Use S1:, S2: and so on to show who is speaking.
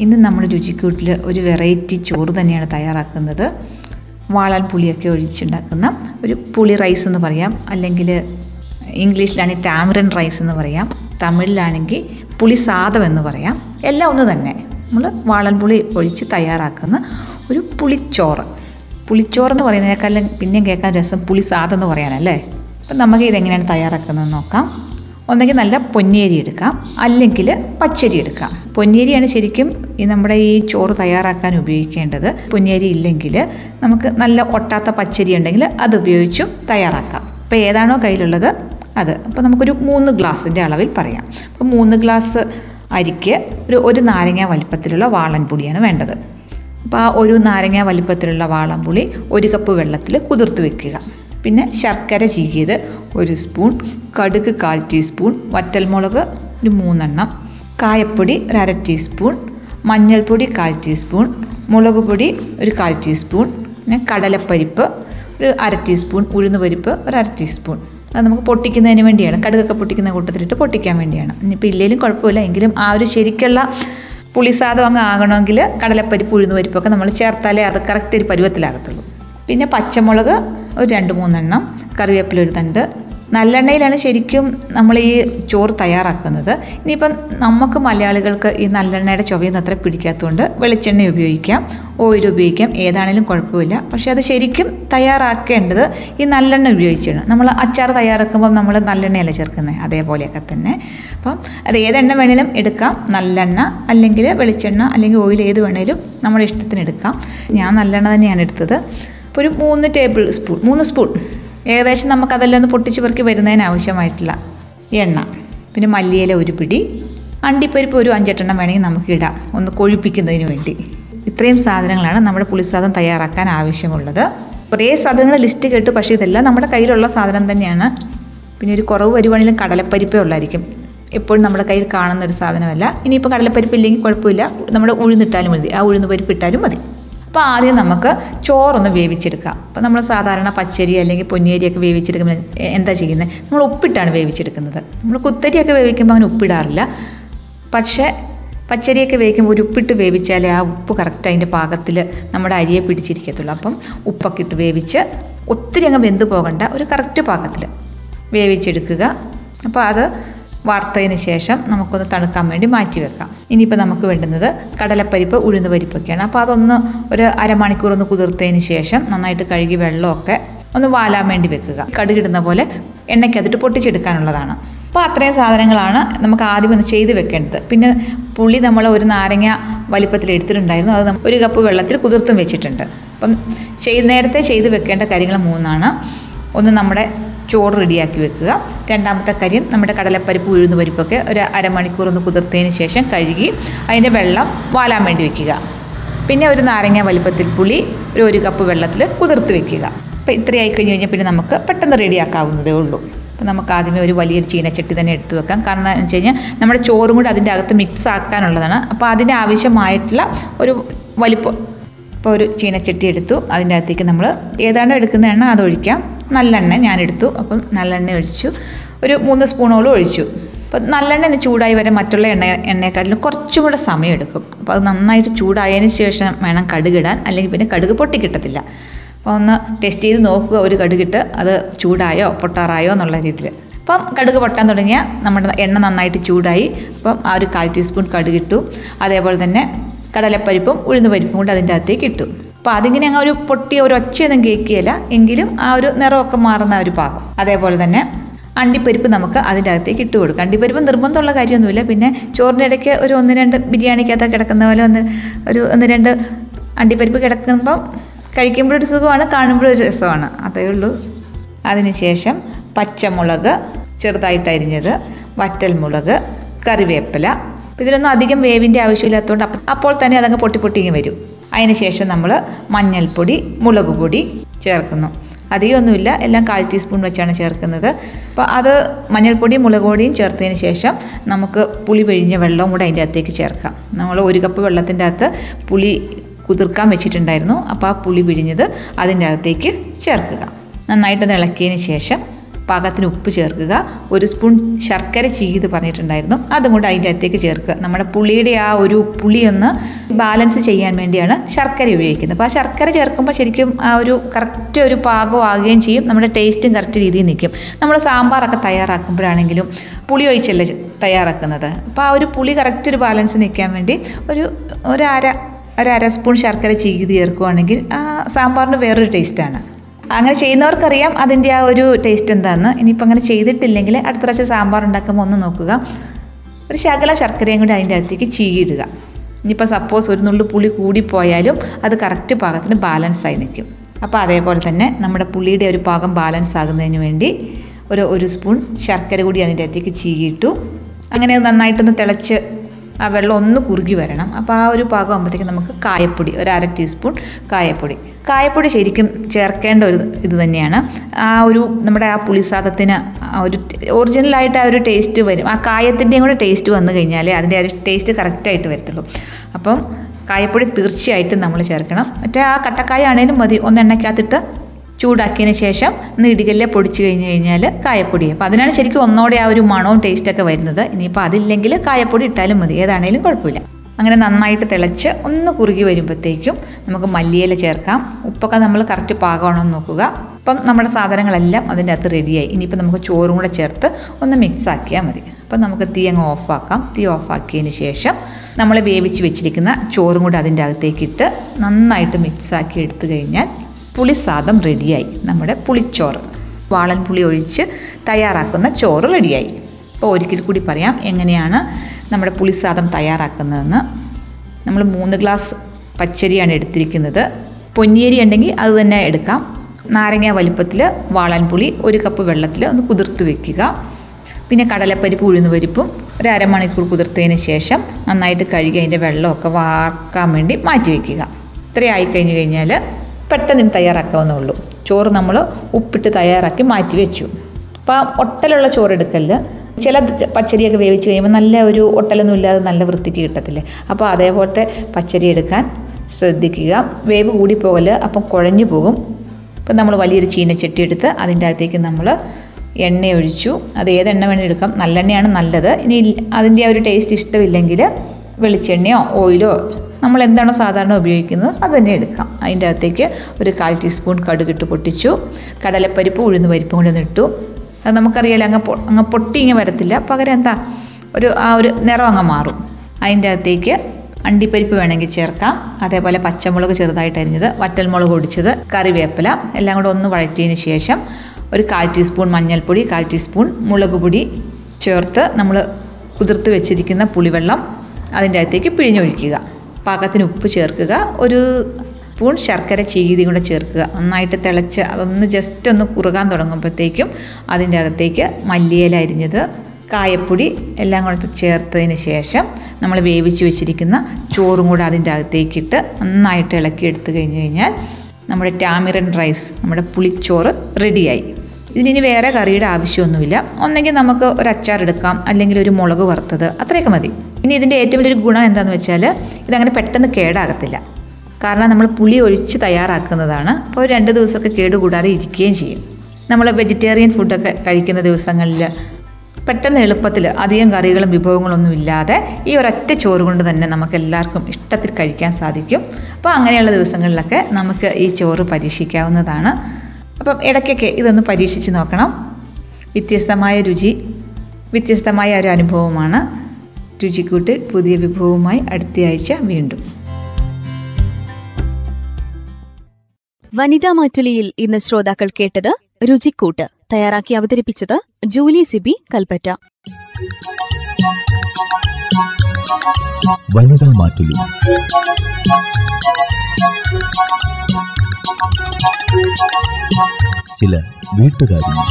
S1: ഇന്ന് നമ്മൾ രുചിക്കൂട്ടിൽ ഒരു വെറൈറ്റി ചോറ് തന്നെയാണ് തയ്യാറാക്കുന്നത്. വാളാൻ പുളിയൊക്കെ ഒഴിച്ചുണ്ടാക്കുന്ന ഒരു പുളി റൈസ് എന്ന് പറയാം. അല്ലെങ്കിൽ ഇംഗ്ലീഷിലാണെങ്കിൽ ടാമറൻ റൈസ് എന്ന് പറയാം. തമിഴിലാണെങ്കിൽ പുളി സാദം എന്ന് പറയാം. എല്ലാം ഒന്ന് തന്നെ. നമ്മൾ വാളൻ പുളി ഒഴിച്ച് തയ്യാറാക്കുന്ന ഒരു പുളിച്ചോറ്. പുളിച്ചോറ് എന്ന് പറയുന്നതിനേക്കാളും പിന്നെയും കേൾക്കാൻ രസം പുളി സാദം എന്ന് പറയാനല്ലേ? അപ്പം നമുക്ക് ഇതെങ്ങനെയാണ് തയ്യാറാക്കുന്നതെന്ന് നോക്കാം. ഒന്നെങ്കിൽ നല്ല പൊന്നിയരി എടുക്കാം. അല്ലെങ്കിൽ പച്ചരി എടുക്കാം. പൊന്നിയരിയാണ് ശരിക്കും ഈ നമ്മുടെ ഈ ചോറ് തയ്യാറാക്കാൻ ഉപയോഗിക്കേണ്ടത്. പൊന്നിയരി ഇല്ലെങ്കിൽ നമുക്ക് നല്ല ഒട്ടാത്ത പച്ചരി ഉണ്ടെങ്കിൽ അത് ഉപയോഗിച്ചും തയ്യാറാക്കാം. അപ്പോൾ ഏതാണോ കയ്യിലുള്ളത്? അത്. അപ്പോൾ നമുക്കൊരു മൂന്ന് ഗ്ലാസിന്റെ അളവിൽ പറയാം. അപ്പോൾ മൂന്ന് ഗ്ലാസ് അരിക്ക് ഒരു ഒരു നാരങ്ങ വലിപ്പത്തിലുള്ള വാളൻപുളിയാണ് വേണ്ടത്. അപ്പോൾ ആ ഒരു നാരങ്ങ വലിപ്പത്തിലുള്ള വാളൻപുളി ഒരു കപ്പ് വെള്ളത്തിൽ കുതിർത്ത് വെക്കുക. പിന്നെ ശർക്കര ചീകിയത് ഒരു സ്പൂൺ കടുക് കാൽ ടീസ്പൂൺ വറ്റൽമുളക് ഒരു മൂന്നെണ്ണം കായപ്പൊടി ഒരു അര ടീസ്പൂൺ മഞ്ഞൾപ്പൊടി കാൽ ടീസ്പൂൺ മുളക് പൊടി ഒരു കാൽ ടീസ്പൂൺ പിന്നെ കടലപ്പരിപ്പ് ഒരു അര ടീസ്പൂൺ ഉഴുന്ന് പരിപ്പ് ഒരു അര ടീസ്പൂൺ. അത് നമുക്ക് പൊട്ടിക്കുന്നതിന് വേണ്ടിയാണ്. കടുകൊക്കെ പൊട്ടിക്കുന്ന കൂട്ടത്തിലിട്ട് പൊട്ടിക്കാൻ വേണ്ടിയാണ്. ഇനിയിപ്പോൾ ഇല്ലെങ്കിലും കുഴപ്പമില്ല. എങ്കിലും ആ ഒരു ശരിക്കുള്ള പുളിസാദം അങ്ങ് ആകണമെങ്കിൽ കടലപ്പരിപ്പ് ഉഴുന്ന് പരിപ്പൊക്കെ നമ്മൾ ചേർത്താലേ അത് കറക്റ്റ് ഒരു പരുവത്തിലാകത്തുള്ളൂ. പിന്നെ പച്ചമുളക് ഒരു രണ്ട് മൂന്നെണ്ണം. കറിവേപ്പില ഒരു തണ്ട് നല്ലെണ്ണയിലാണ് ശരിക്കും നമ്മൾ ഈ ചോറ് തയ്യാറാക്കുന്നത്. ഇനിയിപ്പം നമുക്ക് മലയാളികൾക്ക് ഈ നല്ലെണ്ണയുടെ ചുവയൊന്നും അത്ര പിടിക്കാത്തതുകൊണ്ട് വെളിച്ചെണ്ണ ഉപയോഗിക്കാം ഓയിൽ ഉപയോഗിക്കാം ഏതാണേലും കുഴപ്പമില്ല. പക്ഷേ അത് ശരിക്കും തയ്യാറാക്കേണ്ടത് ഈ നല്ലെണ്ണ ഉപയോഗിച്ചാണ്. നമ്മൾ അച്ചാർ തയ്യാറാക്കുമ്പോൾ നമ്മൾ നല്ലെണ്ണയല്ല ചേർക്കുന്നത്? അതേപോലെയൊക്കെ തന്നെ. അപ്പം അത് ഏതെണ്ണ വേണേലും എടുക്കാം. നല്ലെണ്ണ അല്ലെങ്കിൽ വെളിച്ചെണ്ണ അല്ലെങ്കിൽ ഓയിൽ ഏത് വേണേലും നമ്മുടെ ഇഷ്ടത്തിന് എടുക്കാം. ഞാൻ നല്ലെണ്ണ തന്നെയാണ് എടുത്തത്. അപ്പോൾ ഒരു മൂന്ന് ടേബിൾ സ്പൂൺ മൂന്ന് സ്പൂൺ ഏകദേശം നമുക്കതെല്ലാം ഒന്ന് പൊട്ടിച്ച് പെറുക്കി വരുന്നതിന് ആവശ്യമായിട്ടുള്ള എണ്ണ. പിന്നെ മല്ലിയില ഒരു പിടി. അണ്ടിപ്പരിപ്പ് ഒരു അഞ്ചെട്ടെണ്ണം വേണമെങ്കിൽ നമുക്ക് ഇടാം ഒന്ന് കൊഴുപ്പിക്കുന്നതിന് വേണ്ടി. ഇത്രയും സാധനങ്ങളാണ് നമ്മുടെ പുളിസാദം തയ്യാറാക്കാൻ ആവശ്യമുള്ളത്. കുറേ സാധനങ്ങൾ ലിസ്റ്റ് കേട്ടു പക്ഷേ ഇതെല്ലാം നമ്മുടെ കയ്യിലുള്ള സാധനം തന്നെയാണ്. പിന്നെ ഒരു കുറവ് വരുവാണെങ്കിലും കടലപ്പരിപ്പേ ഉള്ളായിരിക്കും. എപ്പോഴും നമ്മുടെ കയ്യിൽ കാണുന്ന ഒരു സാധനമല്ല. ഇനിയിപ്പോൾ കടലപ്പരിപ്പ് ഇല്ലെങ്കിൽ കുഴപ്പമില്ല. നമ്മുടെ ഉഴുന്നിട്ടാലും മതി. ആ ഉഴുന്ന് പരിപ്പ് ഇട്ടാലും മതി. അപ്പോൾ ആദ്യം നമുക്ക് ചോറൊന്ന് വേവിച്ചെടുക്കാം. അപ്പോൾ നമ്മൾ സാധാരണ പച്ചരി അല്ലെങ്കിൽ പൊന്നിയരിയൊക്കെ വേവിച്ചെടുക്കുമ്പോൾ എന്താ ചെയ്യുന്നത് നമ്മൾ ഉപ്പിട്ടാണ് വേവിച്ചെടുക്കുന്നത്. നമ്മൾ കുത്തരിയൊക്കെ വേവിക്കുമ്പോൾ അങ്ങനെ ഉപ്പിടാറില്ല. പക്ഷേ പച്ചരിയൊക്കെ വേവിക്കുമ്പോൾ ഒരു ഉപ്പിട്ട് വേവിച്ചാലേ ആ ഉപ്പ് കറക്റ്റ് അതിന്റെ പാകത്തിൽ നമ്മുടെ അരിയെ പിടിച്ചിരിക്കത്തുള്ളൂ. അപ്പം ഉപ്പൊക്കെ ഇട്ട് വേവിച്ച് ഒത്തിരി അങ്ങ് വെന്ത് പോകണ്ട ഒരു കറക്റ്റ് പാകത്തിൽ വേവിച്ചെടുക്കുക. അപ്പോൾ അത് വാർത്തതിന് ശേഷം നമുക്കൊന്ന് തണുക്കാൻ വേണ്ടി മാറ്റി വെക്കാം. ഇനിയിപ്പോൾ നമുക്ക് വേണ്ടുന്നത് കടലപ്പരിപ്പ് ഉഴുന്ന് പരിപ്പൊക്കെയാണ് അപ്പോൾ അതൊന്ന് ഒരു അരമണിക്കൂർ ഒന്ന് കുതിർത്തതിന് ശേഷം നന്നായിട്ട് കഴുകി വെള്ളമൊക്കെ ഒന്ന് വാലാൻ വേണ്ടി വെക്കുക. കടുകിടുന്ന പോലെ എണ്ണയ്ക്കതിട്ട് പൊട്ടിച്ചെടുക്കാനുള്ളതാണ്. അപ്പോൾ അത്രയും സാധനങ്ങളാണ് നമുക്ക് ആദ്യം ഒന്ന് ചെയ്ത് വെക്കേണ്ടത്. പിന്നെ പുളി നമ്മൾ ഒരു നാരങ്ങ വലിപ്പത്തിൽ എടുത്തിട്ടുണ്ടായിരുന്നു. അത് ഒരു കപ്പ് വെള്ളത്തിൽ കുതിർത്തും വെച്ചിട്ടുണ്ട്. അപ്പം ചെയ്ത് നേരത്തെ ചെയ്ത് വെക്കേണ്ട കാര്യങ്ങൾ മൂന്നാണ്. ഒന്ന് നമ്മുടെ ചോറ് റെഡിയാക്കി വെക്കുക. രണ്ടാമത്തെ കാര്യം നമ്മുടെ കടലപ്പരിപ്പ് ഉഴുന്ന പരിപ്പൊക്കെ ഒരു അരമണിക്കൂർ ഒന്ന് കുതിർത്തതിന് ശേഷം കഴുകി അതിന്റെ വെള്ളം വാലാൻ വേണ്ടി വെക്കുക. പിന്നെ ഒരു നാരങ്ങ വലിപ്പത്തിൽ പുളി ഒരു ഒരു കപ്പ് വെള്ളത്തിൽ കുതിർത്ത് വെക്കുക. അപ്പോൾ ഇത്രയായി കഴിഞ്ഞ് കഴിഞ്ഞാൽ പിന്നെ നമുക്ക് പെട്ടെന്ന് റെഡിയാക്കാവുന്നതേ ഉള്ളൂ. അപ്പോൾ നമുക്ക് ആദ്യമേ ഒരു വലിയൊരു ചീനച്ചട്ടി തന്നെ എടുത്തു വെക്കാം. കാരണം എന്ന് വെച്ച് കഴിഞ്ഞാൽ നമ്മുടെ ചോറും കൂടി അതിന്റെ അകത്ത് മിക്സ് ആക്കാനുള്ളതാണ്. അപ്പോൾ അതിന് ആവശ്യമായിട്ടുള്ള ഒരു വലിപ്പം ഇപ്പോൾ ഒരു ചീനച്ചട്ടി എടുത്തു. അതിന്റെ അകത്തേക്ക് നമ്മൾ ഏതാണ്ട് എടുക്കുന്ന എണ്ണ അത് ഒഴിക്കാം. നല്ലെണ്ണ ഞാനെടുത്തു. അപ്പം നല്ലെണ്ണ ഒഴിച്ചു. ഒരു മൂന്ന് സ്പൂണോളം ഒഴിച്ചു. അപ്പം നല്ലെണ്ണ ഒന്ന് ചൂടായി വരെ മറ്റുള്ള എണ്ണ എണ്ണയെക്കാട്ടിലും കുറച്ചും കൂടെ സമയം എടുക്കും. അപ്പോൾ അത് നന്നായിട്ട് ചൂടായതിന് ശേഷം വേണം കടുകിടാൻ അല്ലെങ്കിൽ പിന്നെ കടുക് പൊട്ടിക്കിട്ടത്തില്ല അപ്പോൾ ഒന്ന് ടെസ്റ്റ് ചെയ്ത് നോക്കുക. ഒരു കടുകിട്ട് അത് ചൂടായോ പൊട്ടാറായോ എന്നുള്ള രീതിയിൽ. അപ്പം കടുക് പൊട്ടാൻ തുടങ്ങിയാൽ നമ്മുടെ എണ്ണ നന്നായിട്ട് ചൂടായി. അപ്പം ആ ഒരു കാൽ ടീസ്പൂൺ കടുകിട്ടു അതേപോലെ തന്നെ കടലപ്പരിപ്പും ഉഴുന്ന് പരിപ്പും കൂടി അതിന്റെ അകത്തേക്ക് ഇട്ടു. അപ്പോൾ അതിങ്ങനെ അങ്ങ് ഒരു പൊട്ടിയ ഒരു ഒച്ചയൊന്നും കേൾക്കുകയില്ല. എങ്കിലും ആ ഒരു നിറമൊക്കെ മാറുന്ന ഒരു പാകം. അതേപോലെ തന്നെ അണ്ടിപ്പരിപ്പ് നമുക്ക് അതിന്റെ അകത്തേക്ക് ഇട്ട് കൊടുക്കാം. അണ്ടിപ്പരിപ്പ് നിർബന്ധമുള്ള കാര്യമൊന്നുമില്ല. പിന്നെ ചോറിന്റെ ഇടയ്ക്ക് ഒരു ഒന്ന് രണ്ട് ബിരിയാണിക്കകത്ത് കിടക്കുന്ന പോലെ ഒന്ന് ഒരു ഒന്ന് രണ്ട് അണ്ടിപ്പരിപ്പ് കിടക്കുമ്പോൾ കഴിക്കുമ്പോഴൊരു സുഖമാണ് കാണുമ്പോഴൊരു രസമാണ്. അതേ ഉള്ളൂ. അതിനുശേഷം പച്ചമുളക് ചെറുതായിട്ട് അരിഞ്ഞത് വറ്റൽമുളക് കറിവേപ്പില അപ്പോൾ ഇതിലൊന്നും അധികം വേവിന്റെ ആവശ്യമില്ലാത്തതുകൊണ്ട് അപ്പം അപ്പോൾ തന്നെ അതങ്ങ് പൊട്ടി പൊട്ടിങ്ങി വരും. അതിന് ശേഷം നമ്മൾ മഞ്ഞൾപ്പൊടി മുളക് പൊടി ചേർക്കുന്നു. അധികമൊന്നുമില്ല എല്ലാം കാൽ ടീസ്പൂൺ വെച്ചാണ് ചേർക്കുന്നത്. അപ്പോൾ അത് മഞ്ഞൾപ്പൊടി മുളക് പൊടിയും ചേർത്തതിന് ശേഷം നമുക്ക് പുളി പിഴിഞ്ഞ വെള്ളവും കൂടെ അതിന്റെ അകത്തേക്ക് ചേർക്കാം. നമ്മൾ ഒരു കപ്പ് വെള്ളത്തിന്റെ അകത്ത് പുളി കുതിർക്കാൻ വെച്ചിട്ടുണ്ടായിരുന്നു. അപ്പോൾ ആ പുളി പിഴിഞ്ഞത് അതിന്റെ അകത്തേക്ക് ചേർക്കുക. നന്നായിട്ട് ഇളക്കിയതിന് ശേഷം പാകത്തിന് ഉപ്പ് ചേർക്കുക. ഒരു സ്പൂൺ ശർക്കര ചീത് പറഞ്ഞിട്ടുണ്ടായിരുന്നു. അതും കൂടെ അതിന്റെ അകത്തേക്ക് ചേർക്കുക. നമ്മുടെ പുളിയുടെ ആ ഒരു പുളി ഒന്ന് ബാലൻസ് ചെയ്യാൻ വേണ്ടിയാണ് ശർക്കര ഉപയോഗിക്കുന്നത്. അപ്പോൾ ആ ശർക്കര ചേർക്കുമ്പോൾ ശരിക്കും ആ ഒരു കറക്റ്റ് ഒരു പാകമാകുകയും ചെയ്യും. നമ്മുടെ ടേസ്റ്റും കറക്റ്റ് രീതിയിൽ നിൽക്കും. നമ്മൾ സാമ്പാറൊക്കെ തയ്യാറാക്കുമ്പോഴാണെങ്കിലും പുളി ഒഴിച്ചല്ല തയ്യാറാക്കുന്നത്. അപ്പോൾ ആ ഒരു പുളി കറക്റ്റ് ഒരു ബാലൻസ് നിൽക്കാൻ വേണ്ടി ഒരു ഒരു അര ഒരു അര സ്പൂൺ ശർക്കര ചീകി ചേർക്കുകയാണെങ്കിൽ ആ സാമ്പാറിന് വേറൊരു ടേസ്റ്റാണ് അങ്ങനെ ചെയ്യുന്നവർക്കറിയാം അതിന്റെ ആ ഒരു ടേസ്റ്റ് എന്താണെന്ന് ഇനിയിപ്പോൾ അങ്ങനെ ചെയ്തിട്ടില്ലെങ്കിൽ അടുത്ത പ്രാവശ്യം സാമ്പാർ ഉണ്ടാക്കുമ്പോൾ ഒന്ന് നോക്കുക. ഒരു ശകല ശർക്കരയും കൂടി അതിന്റെ അകത്തേക്ക് ചീയിടുക. ഇനിയിപ്പോൾ സപ്പോസ് ഒരു നുള്ളു പുളി കൂടിപ്പോയാലും അത് കറക്റ്റ് പാകത്തിന് ബാലൻസ് ആയി നിൽക്കും. അപ്പോൾ അതേപോലെ തന്നെ നമ്മുടെ പുളിയുടെ ഒരു പാകം ബാലൻസ് ആകുന്നതിന് വേണ്ടി ഒരു ഒരു സ്പൂൺ ശർക്കര കൂടി അതിന്റെ അകത്തേക്ക് ചീകിയിട്ടു അങ്ങനെ നന്നായിട്ടൊന്ന് തിളച്ച് ആ വെള്ളം ഒന്ന് കുറുകി വരണം. അപ്പോൾ ആ ഒരു പാകം ആകുമ്പോഴത്തേക്കും നമുക്ക് കായപ്പൊടി ഒരു അര ടീസ്പൂൺ കായപ്പൊടി. കായപ്പൊടി ശരിക്കും ചേർക്കേണ്ട ഒരു ഇത് തന്നെയാണ്. ആ ഒരു നമ്മുടെ ആ പുളിസാദത്തിന് ഒരു ഒറിജിനലായിട്ട് ആ ഒരു ടേസ്റ്റ് വരും. ആ കായത്തിന്റെയും കൂടെ ടേസ്റ്റ് വന്നു കഴിഞ്ഞാലേ അതിന്റെ ആ ഒരു ടേസ്റ്റ് കറക്റ്റായിട്ട് വരത്തുള്ളൂ. അപ്പം കായപ്പൊടി തീർച്ചയായിട്ടും നമ്മൾ ചേർക്കണം. മറ്റേ ആ കട്ടക്കായ ആണെങ്കിലും മതി. ഒന്ന് എണ്ണയ്ക്കകത്തിട്ട് ചൂടാക്കിയതിന് ശേഷം ഇടികല്ലെ പൊടിച്ച് കഴിഞ്ഞ് കഴിഞ്ഞാൽ കായപ്പൊടി. അപ്പോൾ അതിനാണ് ശരിക്കും ഒന്നോടെ ആ ഒരു മണവും ടേസ്റ്റൊക്കെ വരുന്നത്. ഇനിയിപ്പോൾ അതില്ലെങ്കിൽ കായപ്പൊടി ഇട്ടാലും മതി. ഏതാണേലും കുഴപ്പമില്ല. അങ്ങനെ നന്നായിട്ട് തിളച്ച് ഒന്ന് കുറുകി വരുമ്പോഴത്തേക്കും നമുക്ക് മല്ലിയില ചേർക്കാം. ഉപ്പൊക്കെ നമ്മൾ കറക്റ്റ് പാകമാണോ എന്ന് നോക്കുക. അപ്പം നമ്മുടെ സാധനങ്ങളെല്ലാം അതിന്റെ അകത്ത് റെഡിയായി ഇനിയിപ്പോൾ നമുക്ക് ചോറും കൂടെ ചേർത്ത് ഒന്ന് മിക്സ് ആക്കിയാൽ മതി. അപ്പം നമുക്ക് തീ അങ്ങ് ഓഫാക്കാം തീ ഓഫാക്കിയതിന് ശേഷം നമ്മൾ വേവിച്ച് വെച്ചിരിക്കുന്ന ചോറും കൂടെ അതിന്റെ അകത്തേക്കിട്ട് നന്നായിട്ട് മിക്സ് ആക്കി എടുത്തു കഴിഞ്ഞാൽ പുളിസാദം റെഡിയായി. നമ്മുടെ പുളിച്ചോറ്. വാളൻ പുളി ഒഴിച്ച് തയ്യാറാക്കുന്ന ചോറ് റെഡിയായി. അപ്പോൾ ഒരിക്കൽ കൂടി പറയാം എങ്ങനെയാണ് നമ്മുടെ പുളിസാദം തയ്യാറാക്കുന്നതെന്ന്. നമ്മൾ മൂന്ന് ഗ്ലാസ് പച്ചരിയാണ് എടുത്തിരിക്കുന്നത്. പൊന്നിയരി ഉണ്ടെങ്കിൽ അത് തന്നെ എടുക്കാം. നാരങ്ങ വലിപ്പത്തിൽ വാളൻ പുളി ഒരു കപ്പ് വെള്ളത്തിൽ ഒന്ന് കുതിർത്ത് വെക്കുക. പിന്നെ കടലപ്പരിപ്പ് ഉഴുന്നുപരിപ്പും ഒരു അരമണിക്കൂർ കുതിർത്തതിന് ശേഷം നന്നായിട്ട് കഴുകി അതിന്റെ വെള്ളമൊക്കെ വാർക്കാൻ വേണ്ടി മാറ്റി വയ്ക്കുക ഇത്രയായി കഴിഞ്ഞ് കഴിഞ്ഞാൽ പെട്ടെന്ന് തയ്യാറാക്കാവുന്നേ ഉള്ളൂ. ചോറ് നമ്മൾ ഉപ്പിട്ട് തയ്യാറാക്കി മാറ്റി വെച്ചു. അപ്പോൾ ഒട്ടലുള്ള ചോറ് എടുക്കൽ ചില പച്ചരിയൊക്കെ വേവിച്ച് കഴിയുമ്പോൾ നല്ല ഒരു ഒട്ടലൊന്നും ഇല്ലാതെ നല്ല വൃത്തിക്ക് കിട്ടത്തില്ലേ? അപ്പോൾ അതേപോലത്തെ പച്ചരി എടുക്കാൻ ശ്രദ്ധിക്കുക. വേവ് കൂടിപ്പോകൽ അപ്പം കുഴഞ്ഞു പോകും. ഇപ്പം നമ്മൾ വലിയൊരു ചീനച്ചട്ടി എടുത്ത് അതിന്റെ അകത്തേക്ക് നമ്മൾ എണ്ണ ഒഴിച്ചു. അത് ഏതെണ്ണ വേണേൽ എടുക്കാം. നല്ലെണ്ണയാണ് നല്ലത്. ഇനി അതിന്റെ ആ ഒരു ടേസ്റ്റ് ഇഷ്ടമില്ലെങ്കിൽ വെളിച്ചെണ്ണയോ ഓയിലോ നമ്മൾ എന്താണോ സാധാരണ ഉപയോഗിക്കുന്നത് അത് തന്നെ എടുക്കാം. അതിന്റെ അകത്തേക്ക് ഒരു കാൽ ടീസ്പൂൺ കടുകിട്ട് പൊട്ടിച്ചു. കടലപ്പരിപ്പ് ഉഴുന്ന് പരിപ്പും കൂടി ഇട്ടു. അത് നമുക്കറിയാലോ അങ്ങ് അങ്ങ് പൊട്ടി ഇങ്ങനെ വരത്തില്ല. പകരം എന്താ? ഒരു ആ ഒരു നിറം അങ്ങ് മാറും. അതിന്റെ അകത്തേക്ക് അണ്ടിപ്പരിപ്പ് വേണമെങ്കിൽ ചേർക്കാം. അതേപോലെ പച്ചമുളക് ചെറുതായിട്ട് അരിഞ്ഞത് വറ്റൽമുളക് ഒടിച്ചത് കറിവേപ്പില എല്ലാം കൂടെ ഒന്ന് വഴറ്റിയതിന് ശേഷം ഒരു കാൽ ടീസ്പൂൺ മഞ്ഞൾപ്പൊടി കാൽ ടീസ്പൂൺ മുളക് പൊടി ചേർത്ത് നമ്മൾ കുതിർത്ത് വെച്ചിരിക്കുന്ന പുളിവെള്ളം അതിന്റെ അകത്തേക്ക് പിഴിഞ്ഞൊഴിക്കുക. പാകത്തിന് ഉപ്പ് ചേർക്കുക. ഒരു സ്പൂൺ ശർക്കര ചീതി കൂടെ ചേർക്കുക. നന്നായിട്ട് തിളച്ച് അതൊന്ന് ജസ്റ്റ് ഒന്ന് കുറുകാൻ തുടങ്ങുമ്പോഴത്തേക്കും അതിന്റെ അകത്തേക്ക് മല്ലിയില അരിഞ്ഞത് കായപ്പൊടി എല്ലാം കൂടെ ചേർത്തതിന് ശേഷം നമ്മൾ വേവിച്ച് വെച്ചിരിക്കുന്ന ചോറും കൂടെ അതിന്റെ അകത്തേക്കിട്ട് നന്നായിട്ട് ഇളക്കി എടുത്തു കഴിഞ്ഞ് കഴിഞ്ഞാൽ നമ്മുടെ ടാമിറൻ റൈസ് നമ്മുടെ പുളിച്ചോറ് റെഡിയായി. ഇതിനി വേറെ കറിയുടെ ആവശ്യമൊന്നുമില്ല. ഒന്നെങ്കിൽ നമുക്ക് ഒരു അച്ചാർ എടുക്കാം അല്ലെങ്കിൽ ഒരു മുളക് വറുത്തത് അത്രയൊക്കെ മതി. ഇനി ഇതിന്റെ ഏറ്റവും വലിയൊരു ഗുണം എന്താണെന്ന് വെച്ചാൽ ഇതങ്ങനെ പെട്ടെന്ന് കേടാകത്തില്ല. കാരണം നമ്മൾ പുളി ഒഴിച്ച് തയ്യാറാക്കുന്നതാണ്. അപ്പോൾ രണ്ട് ദിവസമൊക്കെ കേടുകൂടാതെ ഇരിക്കുകയും ചെയ്യും. നമ്മൾ വെജിറ്റേറിയൻ ഫുഡൊക്കെ കഴിക്കുന്ന ദിവസങ്ങളിൽ പെട്ടെന്ന് എളുപ്പത്തിൽ അധികം കറികളും വിഭവങ്ങളൊന്നും ഇല്ലാതെ ഈ ഒരൊറ്റ ചോറ് കൊണ്ട് തന്നെ നമുക്ക് എല്ലാവർക്കും ഇഷ്ടത്തിൽ കഴിക്കാൻ സാധിക്കും. അപ്പോൾ അങ്ങനെയുള്ള ദിവസങ്ങളിലൊക്കെ നമുക്ക് ഈ ചോറ് പരീക്ഷിക്കാവുന്നതാണ്. അപ്പം ഇടയ്ക്കൊക്കെ ഇതൊന്ന് പരീക്ഷിച്ച് നോക്കണം. വ്യത്യസ്തമായ രുചി വ്യത്യസ്തമായ ഒരു അനുഭവമാണ്. രുചിക്കൂട്ട് പുതിയ വിഭവവുമായി അടുത്തയാഴ്ച വീണ്ടും.
S2: വനിതാ മാറ്റുലിയിൽ ഇന്ന് ശ്രോതാക്കൾ കേട്ടത് രുചിക്കൂട്ട് തയ്യാറാക്കി അവതരിപ്പിച്ചത് ജൂലി സിബി കൽപ്പറ്റ.
S3: വനിതാ മാറ്റുലി. சில வீட்டுக்காரியம்